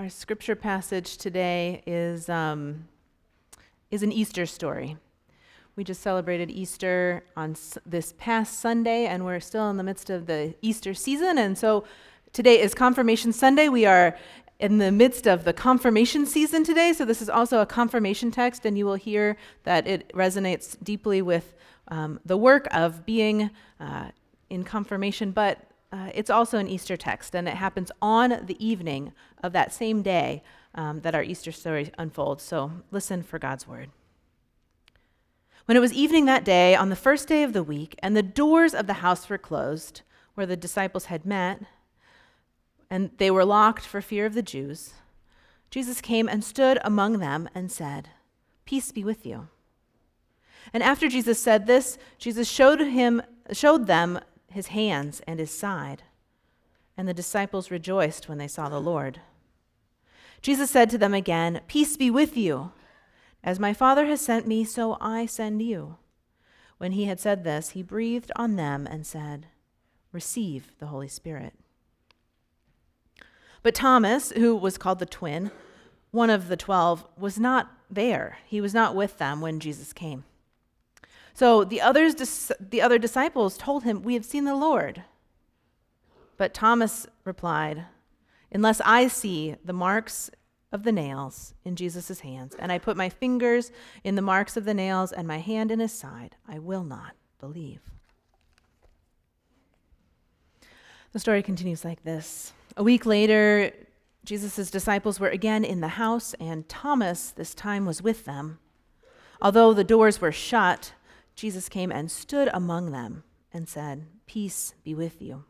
Our scripture passage today is, um, is an Easter story. We just celebrated Easter on s- this past Sunday, and we're still in the midst of the Easter season. And so today is Confirmation Sunday. We are in the midst of the confirmation season today, so this is also a confirmation text, and you will hear that it resonates deeply with um, the work of being uh, in confirmation, but uh, it's also an Easter text, and it happens on the evening of that same day um, that our Easter story unfolds. So listen for God's word. When it was evening that day, on the first day of the week, and the doors of the house were closed, where the disciples had met, and they were locked for fear of the Jews, Jesus came and stood among them and said, Peace be with you. And after Jesus said this, Jesus showed him showed them his hands and his side. And the disciples rejoiced when they saw the Lord. Jesus said to them again, Peace be with you. As my Father has sent me, so I send you. When he had said this, he breathed on them and said, Receive the Holy Spirit. But Thomas, who was called the twin, one of the twelve, was not there. He was not with them when Jesus came. So the, others, the other disciples told him, We have seen the Lord. But Thomas replied, Unless I see the marks of the nails in Jesus' hands, and I put my fingers in the marks of the nails and my hand in his side, I will not believe. The story continues like this. A week later, Jesus' disciples were again in the house, and Thomas this time was with them. Although the doors were shut, Jesus came and stood among them and said, Peace be with you.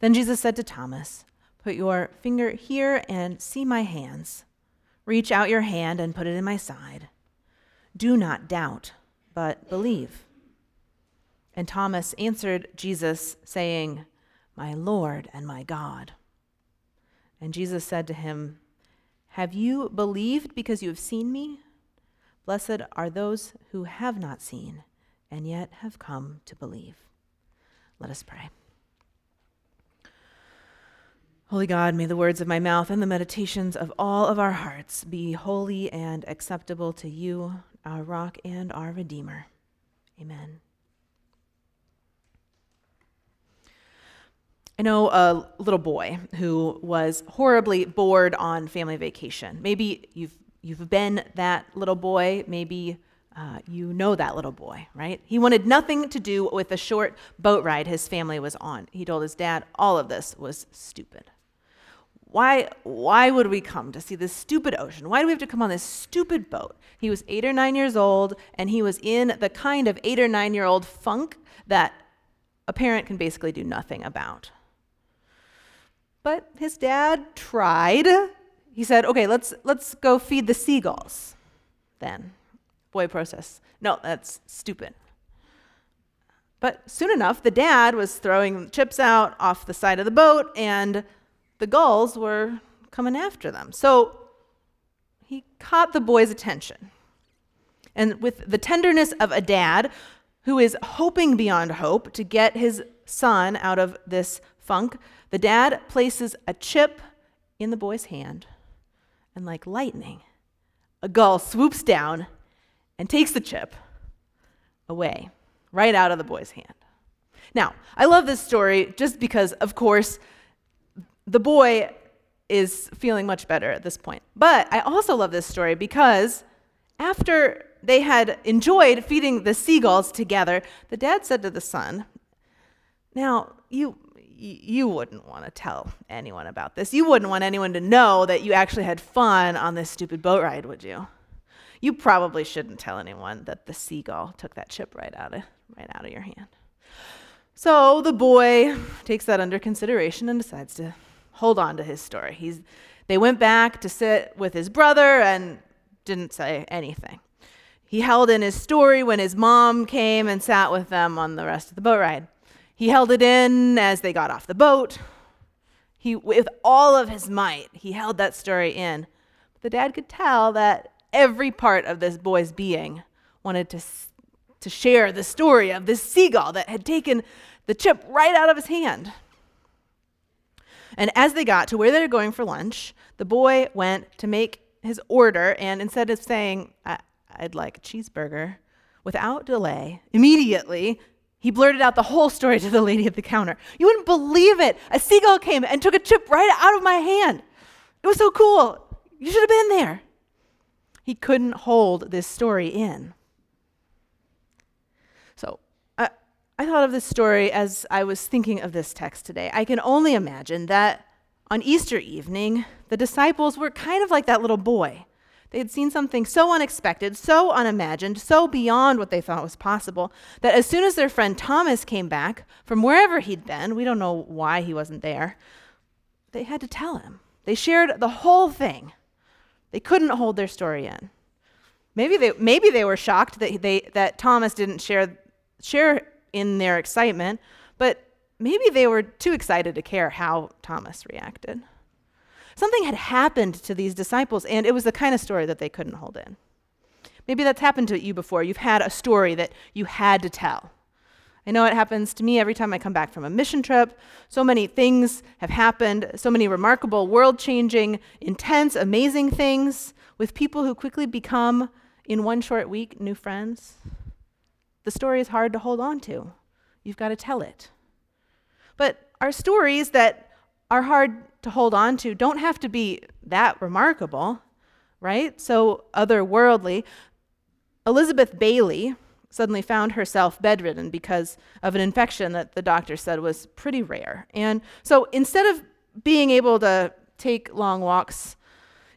Then Jesus said to Thomas, Put your finger here and see my hands. Reach out your hand and put it in my side. Do not doubt, but believe. And Thomas answered Jesus, saying, My Lord and my God. And Jesus said to him, Have you believed because you have seen me? Blessed are those who have not seen and yet have come to believe. Let us pray. Holy God, may the words of my mouth and the meditations of all of our hearts be holy and acceptable to you, our rock and our Redeemer. Amen. I know a little boy who was horribly bored on family vacation. Maybe you've You've been that little boy. Maybe uh, you know that little boy, right? He wanted nothing to do with the short boat ride his family was on. He told his dad all of this was stupid. Why, why would we come to see this stupid ocean? Why do we have to come on this stupid boat? He was eight or nine years old, and he was in the kind of eight or nine year old funk that a parent can basically do nothing about. But his dad tried he said, okay, let's, let's go feed the seagulls then. Boy process. No, that's stupid. But soon enough, the dad was throwing chips out off the side of the boat, and the gulls were coming after them. So he caught the boy's attention. And with the tenderness of a dad who is hoping beyond hope to get his son out of this funk, the dad places a chip in the boy's hand and like lightning, a gull swoops down and takes the chip away, right out of the boy's hand. Now, I love this story just because, of course, the boy is feeling much better at this point. But I also love this story because after they had enjoyed feeding the seagulls together, the dad said to the son, Now, you you wouldn't want to tell anyone about this. You wouldn't want anyone to know that you actually had fun on this stupid boat ride, would you? You probably shouldn't tell anyone that the seagull took that chip right out of right out of your hand. So the boy takes that under consideration and decides to hold on to his story. He's they went back to sit with his brother and didn't say anything. He held in his story when his mom came and sat with them on the rest of the boat ride. He held it in as they got off the boat. He, with all of his might, he held that story in. But the dad could tell that every part of this boy's being wanted to, to share the story of this seagull that had taken the chip right out of his hand. And as they got to where they were going for lunch, the boy went to make his order, and instead of saying, I'd like a cheeseburger, without delay, immediately, he blurted out the whole story to the lady at the counter. You wouldn't believe it. A seagull came and took a chip right out of my hand. It was so cool. You should have been there. He couldn't hold this story in. So I, I thought of this story as I was thinking of this text today. I can only imagine that on Easter evening, the disciples were kind of like that little boy. They had seen something so unexpected, so unimagined, so beyond what they thought was possible, that as soon as their friend Thomas came back from wherever he'd been, we don't know why he wasn't there, they had to tell him. They shared the whole thing. They couldn't hold their story in. Maybe they, maybe they were shocked that, they, that Thomas didn't share, share in their excitement, but maybe they were too excited to care how Thomas reacted. Something had happened to these disciples, and it was the kind of story that they couldn't hold in. Maybe that's happened to you before. You've had a story that you had to tell. I know it happens to me every time I come back from a mission trip. So many things have happened, so many remarkable, world changing, intense, amazing things with people who quickly become, in one short week, new friends. The story is hard to hold on to. You've got to tell it. But our stories that are hard to hold on to don't have to be that remarkable, right? So otherworldly. Elisabeth Bailey suddenly found herself bedridden because of an infection that the doctor said was pretty rare. And so instead of being able to take long walks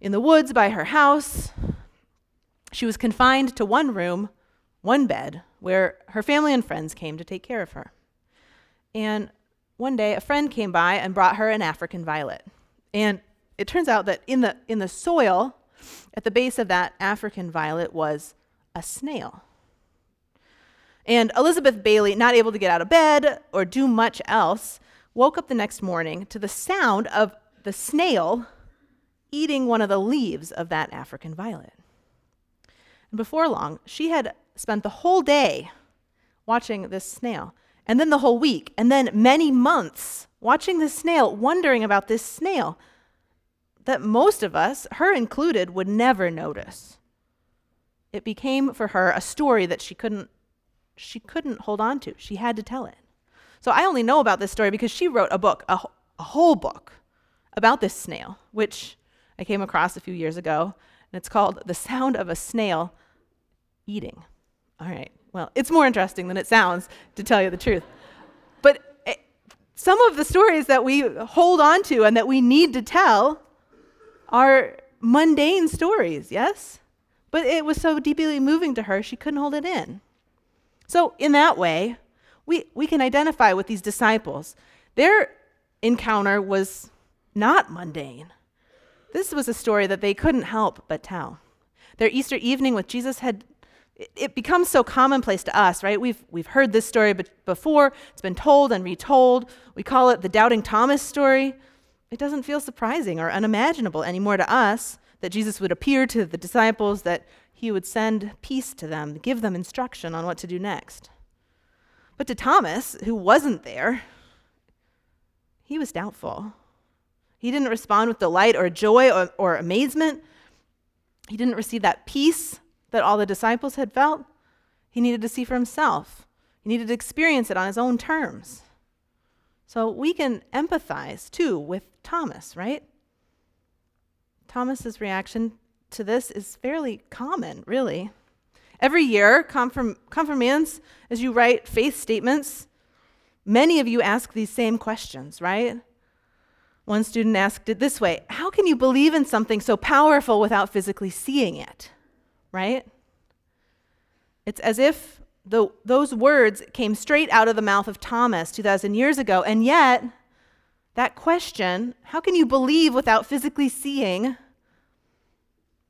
in the woods by her house, she was confined to one room, one bed, where her family and friends came to take care of her. And one day a friend came by and brought her an African violet. And it turns out that in the, in the soil at the base of that African violet was a snail. And Elisabeth Bailey, not able to get out of bed or do much else, woke up the next morning to the sound of the snail eating one of the leaves of that African violet. And before long, she had spent the whole day watching this snail and then the whole week, and then many months watching this snail, wondering about this snail that most of us, her included, would never notice. It became for her a story that she couldn't she couldn't hold on to. She had to tell it. So I only know about this story because she wrote a book, a, a whole book about this snail, which I came across a few years ago, and it's called The Sound of a Snail Eating. All right. Well, it's more interesting than it sounds, to tell you the truth. But it, eh, some of the stories that we hold on to and that we need to tell are mundane stories, yes? But it was so deeply moving to her, she couldn't hold it in. So, in that way, we, we can identify with these disciples. Their encounter was not mundane. This was a story that they couldn't help but tell. Their Easter evening with Jesus had it becomes so commonplace to us, right? We've, we've heard this story before, it's been told and retold. We call it the Doubting Thomas story. It doesn't feel surprising or unimaginable anymore to us that Jesus would appear to the disciples, that he would send peace to them, give them instruction on what to do next. But to Thomas, who wasn't there, he was doubtful. He didn't respond with delight or joy or, or amazement. He didn't receive that peace that all the disciples had felt, he needed to see for himself. He needed to experience it on his own terms. So we can empathize too with Thomas, right? Thomas's reaction to this is fairly common, really. Every year, confirm, confirmands, as you write faith statements, many of you ask these same questions, right? One student asked it this way How can you believe in something so powerful without physically seeing it? Right? It's as if the, those words came straight out of the mouth of Thomas 2,000 years ago, and yet, that question, how can you believe without physically seeing?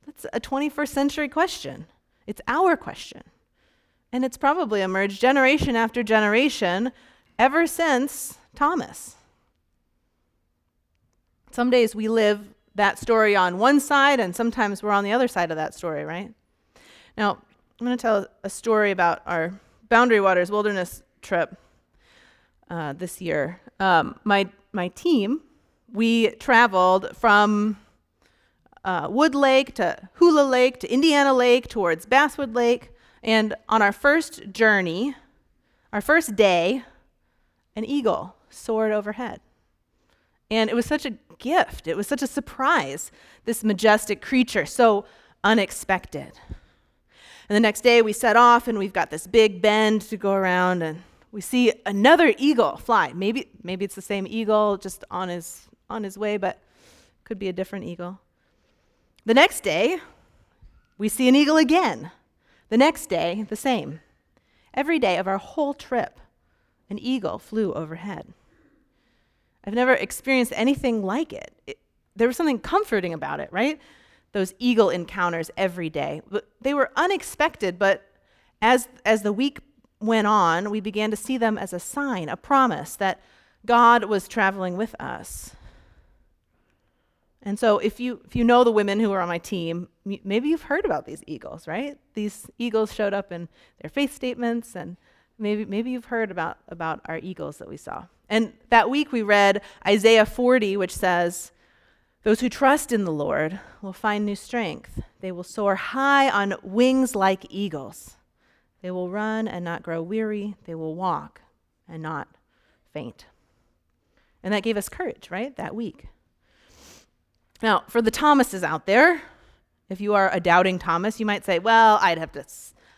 That's a 21st century question. It's our question. And it's probably emerged generation after generation ever since Thomas. Some days we live that story on one side, and sometimes we're on the other side of that story, right? Now, I'm going to tell a story about our Boundary Waters Wilderness trip uh, this year. Um, my, my team we traveled from uh, Wood Lake to Hula Lake to Indiana Lake towards Basswood Lake. And on our first journey, our first day, an eagle soared overhead. And it was such a gift. It was such a surprise, this majestic creature, so unexpected. And the next day we set off and we've got this big bend to go around and we see another eagle fly. Maybe maybe it's the same eagle just on his on his way, but could be a different eagle. The next day, we see an eagle again. The next day, the same. Every day of our whole trip, an eagle flew overhead. I've never experienced anything like it. it. There was something comforting about it, right? Those eagle encounters every day. They were unexpected, but as, as the week went on, we began to see them as a sign, a promise that God was traveling with us. And so, if you if you know the women who are on my team, maybe you've heard about these eagles, right? These eagles showed up in their faith statements, and maybe maybe you've heard about about our eagles that we saw. And that week we read Isaiah 40, which says, "Those who trust in the Lord will find new strength. They will soar high on wings like eagles. They will run and not grow weary. They will walk and not faint." And that gave us courage, right? That week. Now, for the Thomases out there, if you are a doubting Thomas, you might say, "Well, I'd have to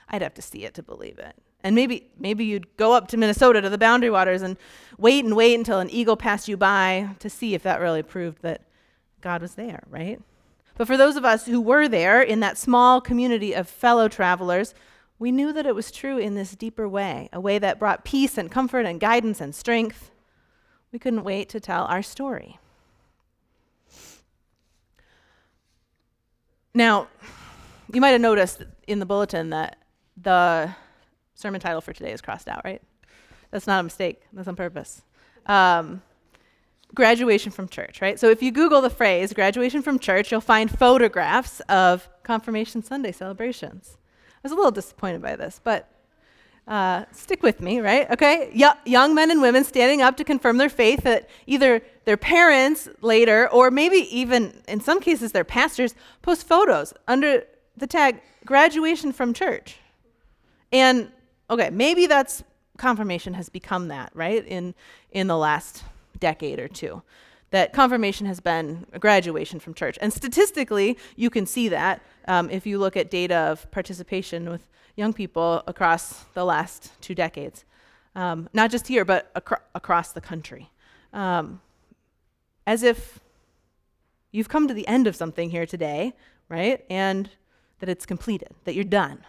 I'd have to see it to believe it." And maybe maybe you'd go up to Minnesota to the Boundary Waters and wait and wait until an eagle passed you by to see if that really proved that God was there, right? But for those of us who were there in that small community of fellow travelers, we knew that it was true in this deeper way, a way that brought peace and comfort and guidance and strength. We couldn't wait to tell our story. Now, you might have noticed in the bulletin that the sermon title for today is crossed out, right? That's not a mistake, that's on purpose. Um, graduation from church, right? So if you Google the phrase graduation from church, you'll find photographs of Confirmation Sunday celebrations. I was a little disappointed by this, but uh, stick with me, right? Okay? Young men and women standing up to confirm their faith that either their parents later, or maybe even in some cases their pastors, post photos under the tag graduation from church. And okay, maybe that's confirmation has become that, right? In in the last decade or two. That confirmation has been a graduation from church. And statistically, you can see that um, if you look at data of participation with young people across the last two decades, um, not just here, but acro- across the country. Um, as if you've come to the end of something here today, right? And that it's completed, that you're done.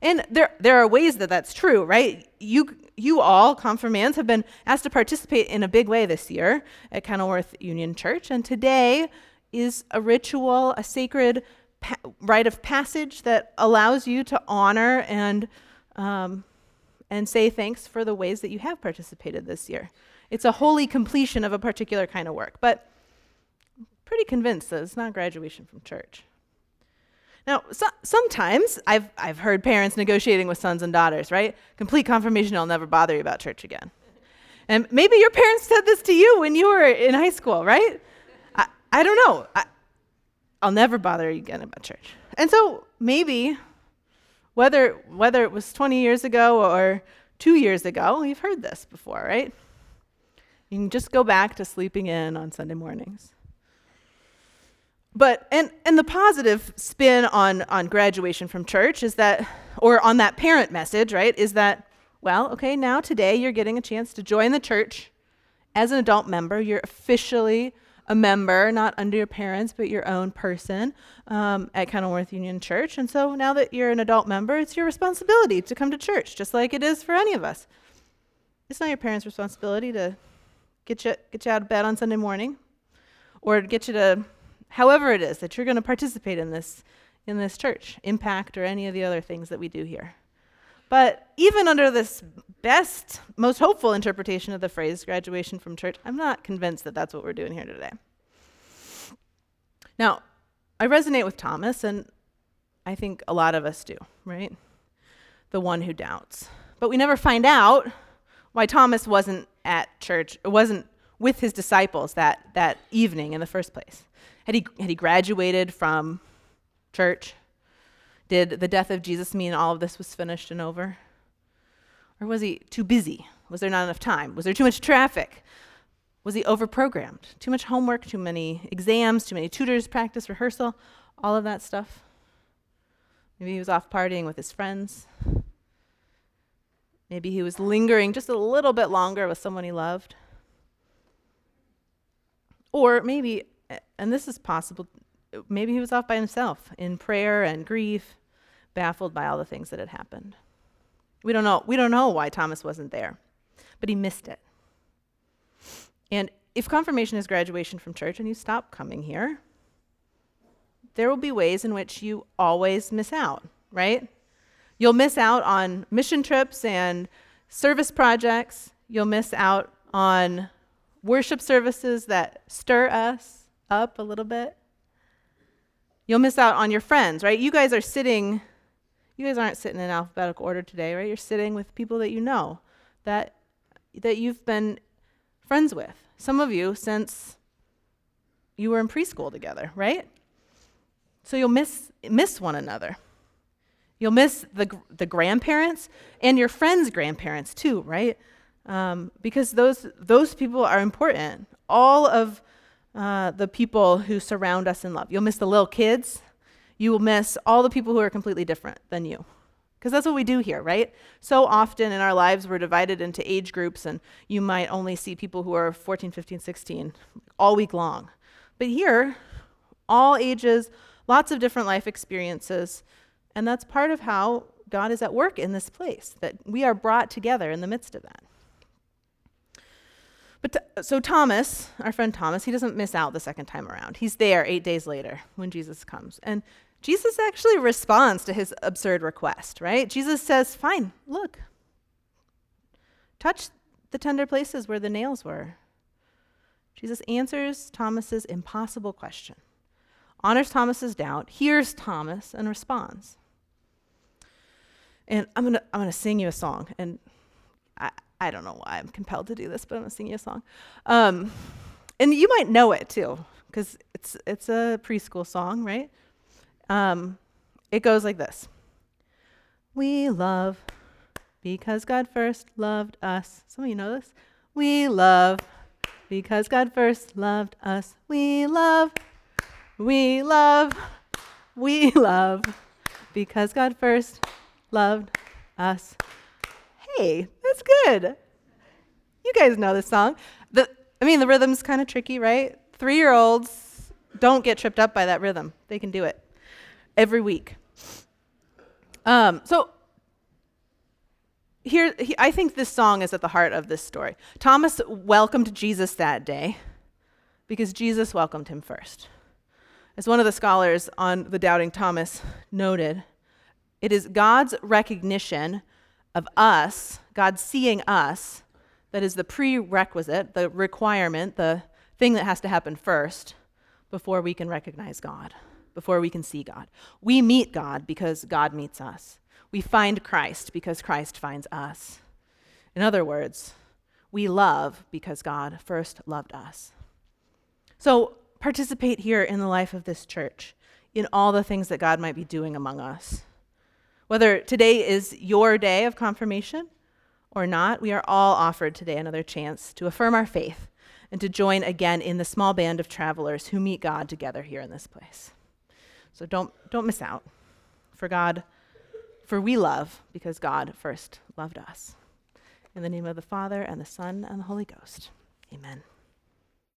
And there, there are ways that that's true, right? You, you all, confirmands, have been asked to participate in a big way this year at Kenilworth Union Church. And today is a ritual, a sacred pa- rite of passage that allows you to honor and um, and say thanks for the ways that you have participated this year. It's a holy completion of a particular kind of work, but I'm pretty convinced that it's not graduation from church. Now, so, sometimes I've, I've heard parents negotiating with sons and daughters, right? Complete confirmation, I'll never bother you about church again. And maybe your parents said this to you when you were in high school, right? I, I don't know. I, I'll never bother you again about church. And so maybe, whether, whether it was 20 years ago or two years ago, you've heard this before, right? You can just go back to sleeping in on Sunday mornings. But and and the positive spin on on graduation from church is that or on that parent message, right? Is that well, okay, now today you're getting a chance to join the church as an adult member. You're officially a member, not under your parents, but your own person um, at Kenilworth Union Church. And so now that you're an adult member, it's your responsibility to come to church, just like it is for any of us. It's not your parents' responsibility to get you, get you out of bed on Sunday morning or get you to, however it is that you're going to participate in this, in this church, impact, or any of the other things that we do here. But even under this best, most hopeful interpretation of the phrase graduation from church, I'm not convinced that that's what we're doing here today. Now, I resonate with Thomas, and I think a lot of us do, right? The one who doubts. But we never find out why Thomas wasn't at church, wasn't with his disciples that, that evening in the first place? Had he, had he graduated from church? Did the death of Jesus mean all of this was finished and over? Or was he too busy? Was there not enough time? Was there too much traffic? Was he overprogrammed? Too much homework, too many exams, too many tutors, practice, rehearsal, all of that stuff? Maybe he was off partying with his friends. Maybe he was lingering just a little bit longer with someone he loved. Or maybe, and this is possible, maybe he was off by himself in prayer and grief, baffled by all the things that had happened. We don't know. We don't know why Thomas wasn't there, but he missed it. And if confirmation is graduation from church and you stop coming here, there will be ways in which you always miss out, right? You'll miss out on mission trips and service projects. You'll miss out on worship services that stir us up a little bit. You'll miss out on your friends, right? You guys are sitting, you guys aren't sitting in alphabetical order today, right? You're sitting with people that you know, that, that you've been friends with. Some of you since you were in preschool together, right? So you'll miss, miss one another. You'll miss the, the grandparents and your friends' grandparents too, right? Um, because those, those people are important. All of uh, the people who surround us in love. You'll miss the little kids. You will miss all the people who are completely different than you. Because that's what we do here, right? So often in our lives, we're divided into age groups, and you might only see people who are 14, 15, 16 all week long. But here, all ages, lots of different life experiences, and that's part of how God is at work in this place, that we are brought together in the midst of that. But t- so Thomas, our friend Thomas, he doesn't miss out the second time around. He's there eight days later when Jesus comes. And Jesus actually responds to his absurd request, right? Jesus says, Fine, look, touch the tender places where the nails were. Jesus answers Thomas's impossible question, honors Thomas's doubt, hears Thomas, and responds. And I'm gonna I'm gonna sing you a song, and I I don't know why I'm compelled to do this, but I'm gonna sing you a song, um, and you might know it too, because it's it's a preschool song, right? Um, it goes like this We love because God first loved us. Some of you know this. We love because God first loved us. We love, we love, we love because God first loved us. Hey, good. You guys know this song. The, I mean, the rhythm's kind of tricky, right? Three year olds don't get tripped up by that rhythm, they can do it every week. Um, so here, he, I think this song is at the heart of this story. Thomas welcomed Jesus that day because Jesus welcomed him first. As one of the scholars on the Doubting Thomas noted, it is God's recognition of us, God seeing us, that is the prerequisite, the requirement, the thing that has to happen first before we can recognize God before we can see God. We meet God because God meets us. We find Christ because Christ finds us. In other words, we love because God first loved us. So participate here in the life of this church, in all the things that God might be doing among us. Whether today is your day of confirmation or not, we are all offered today another chance to affirm our faith and to join again in the small band of travelers who meet God together here in this place. So don't, don't miss out. For God, for we love because God first loved us. In the name of the Father, and the Son, and the Holy Ghost. Amen.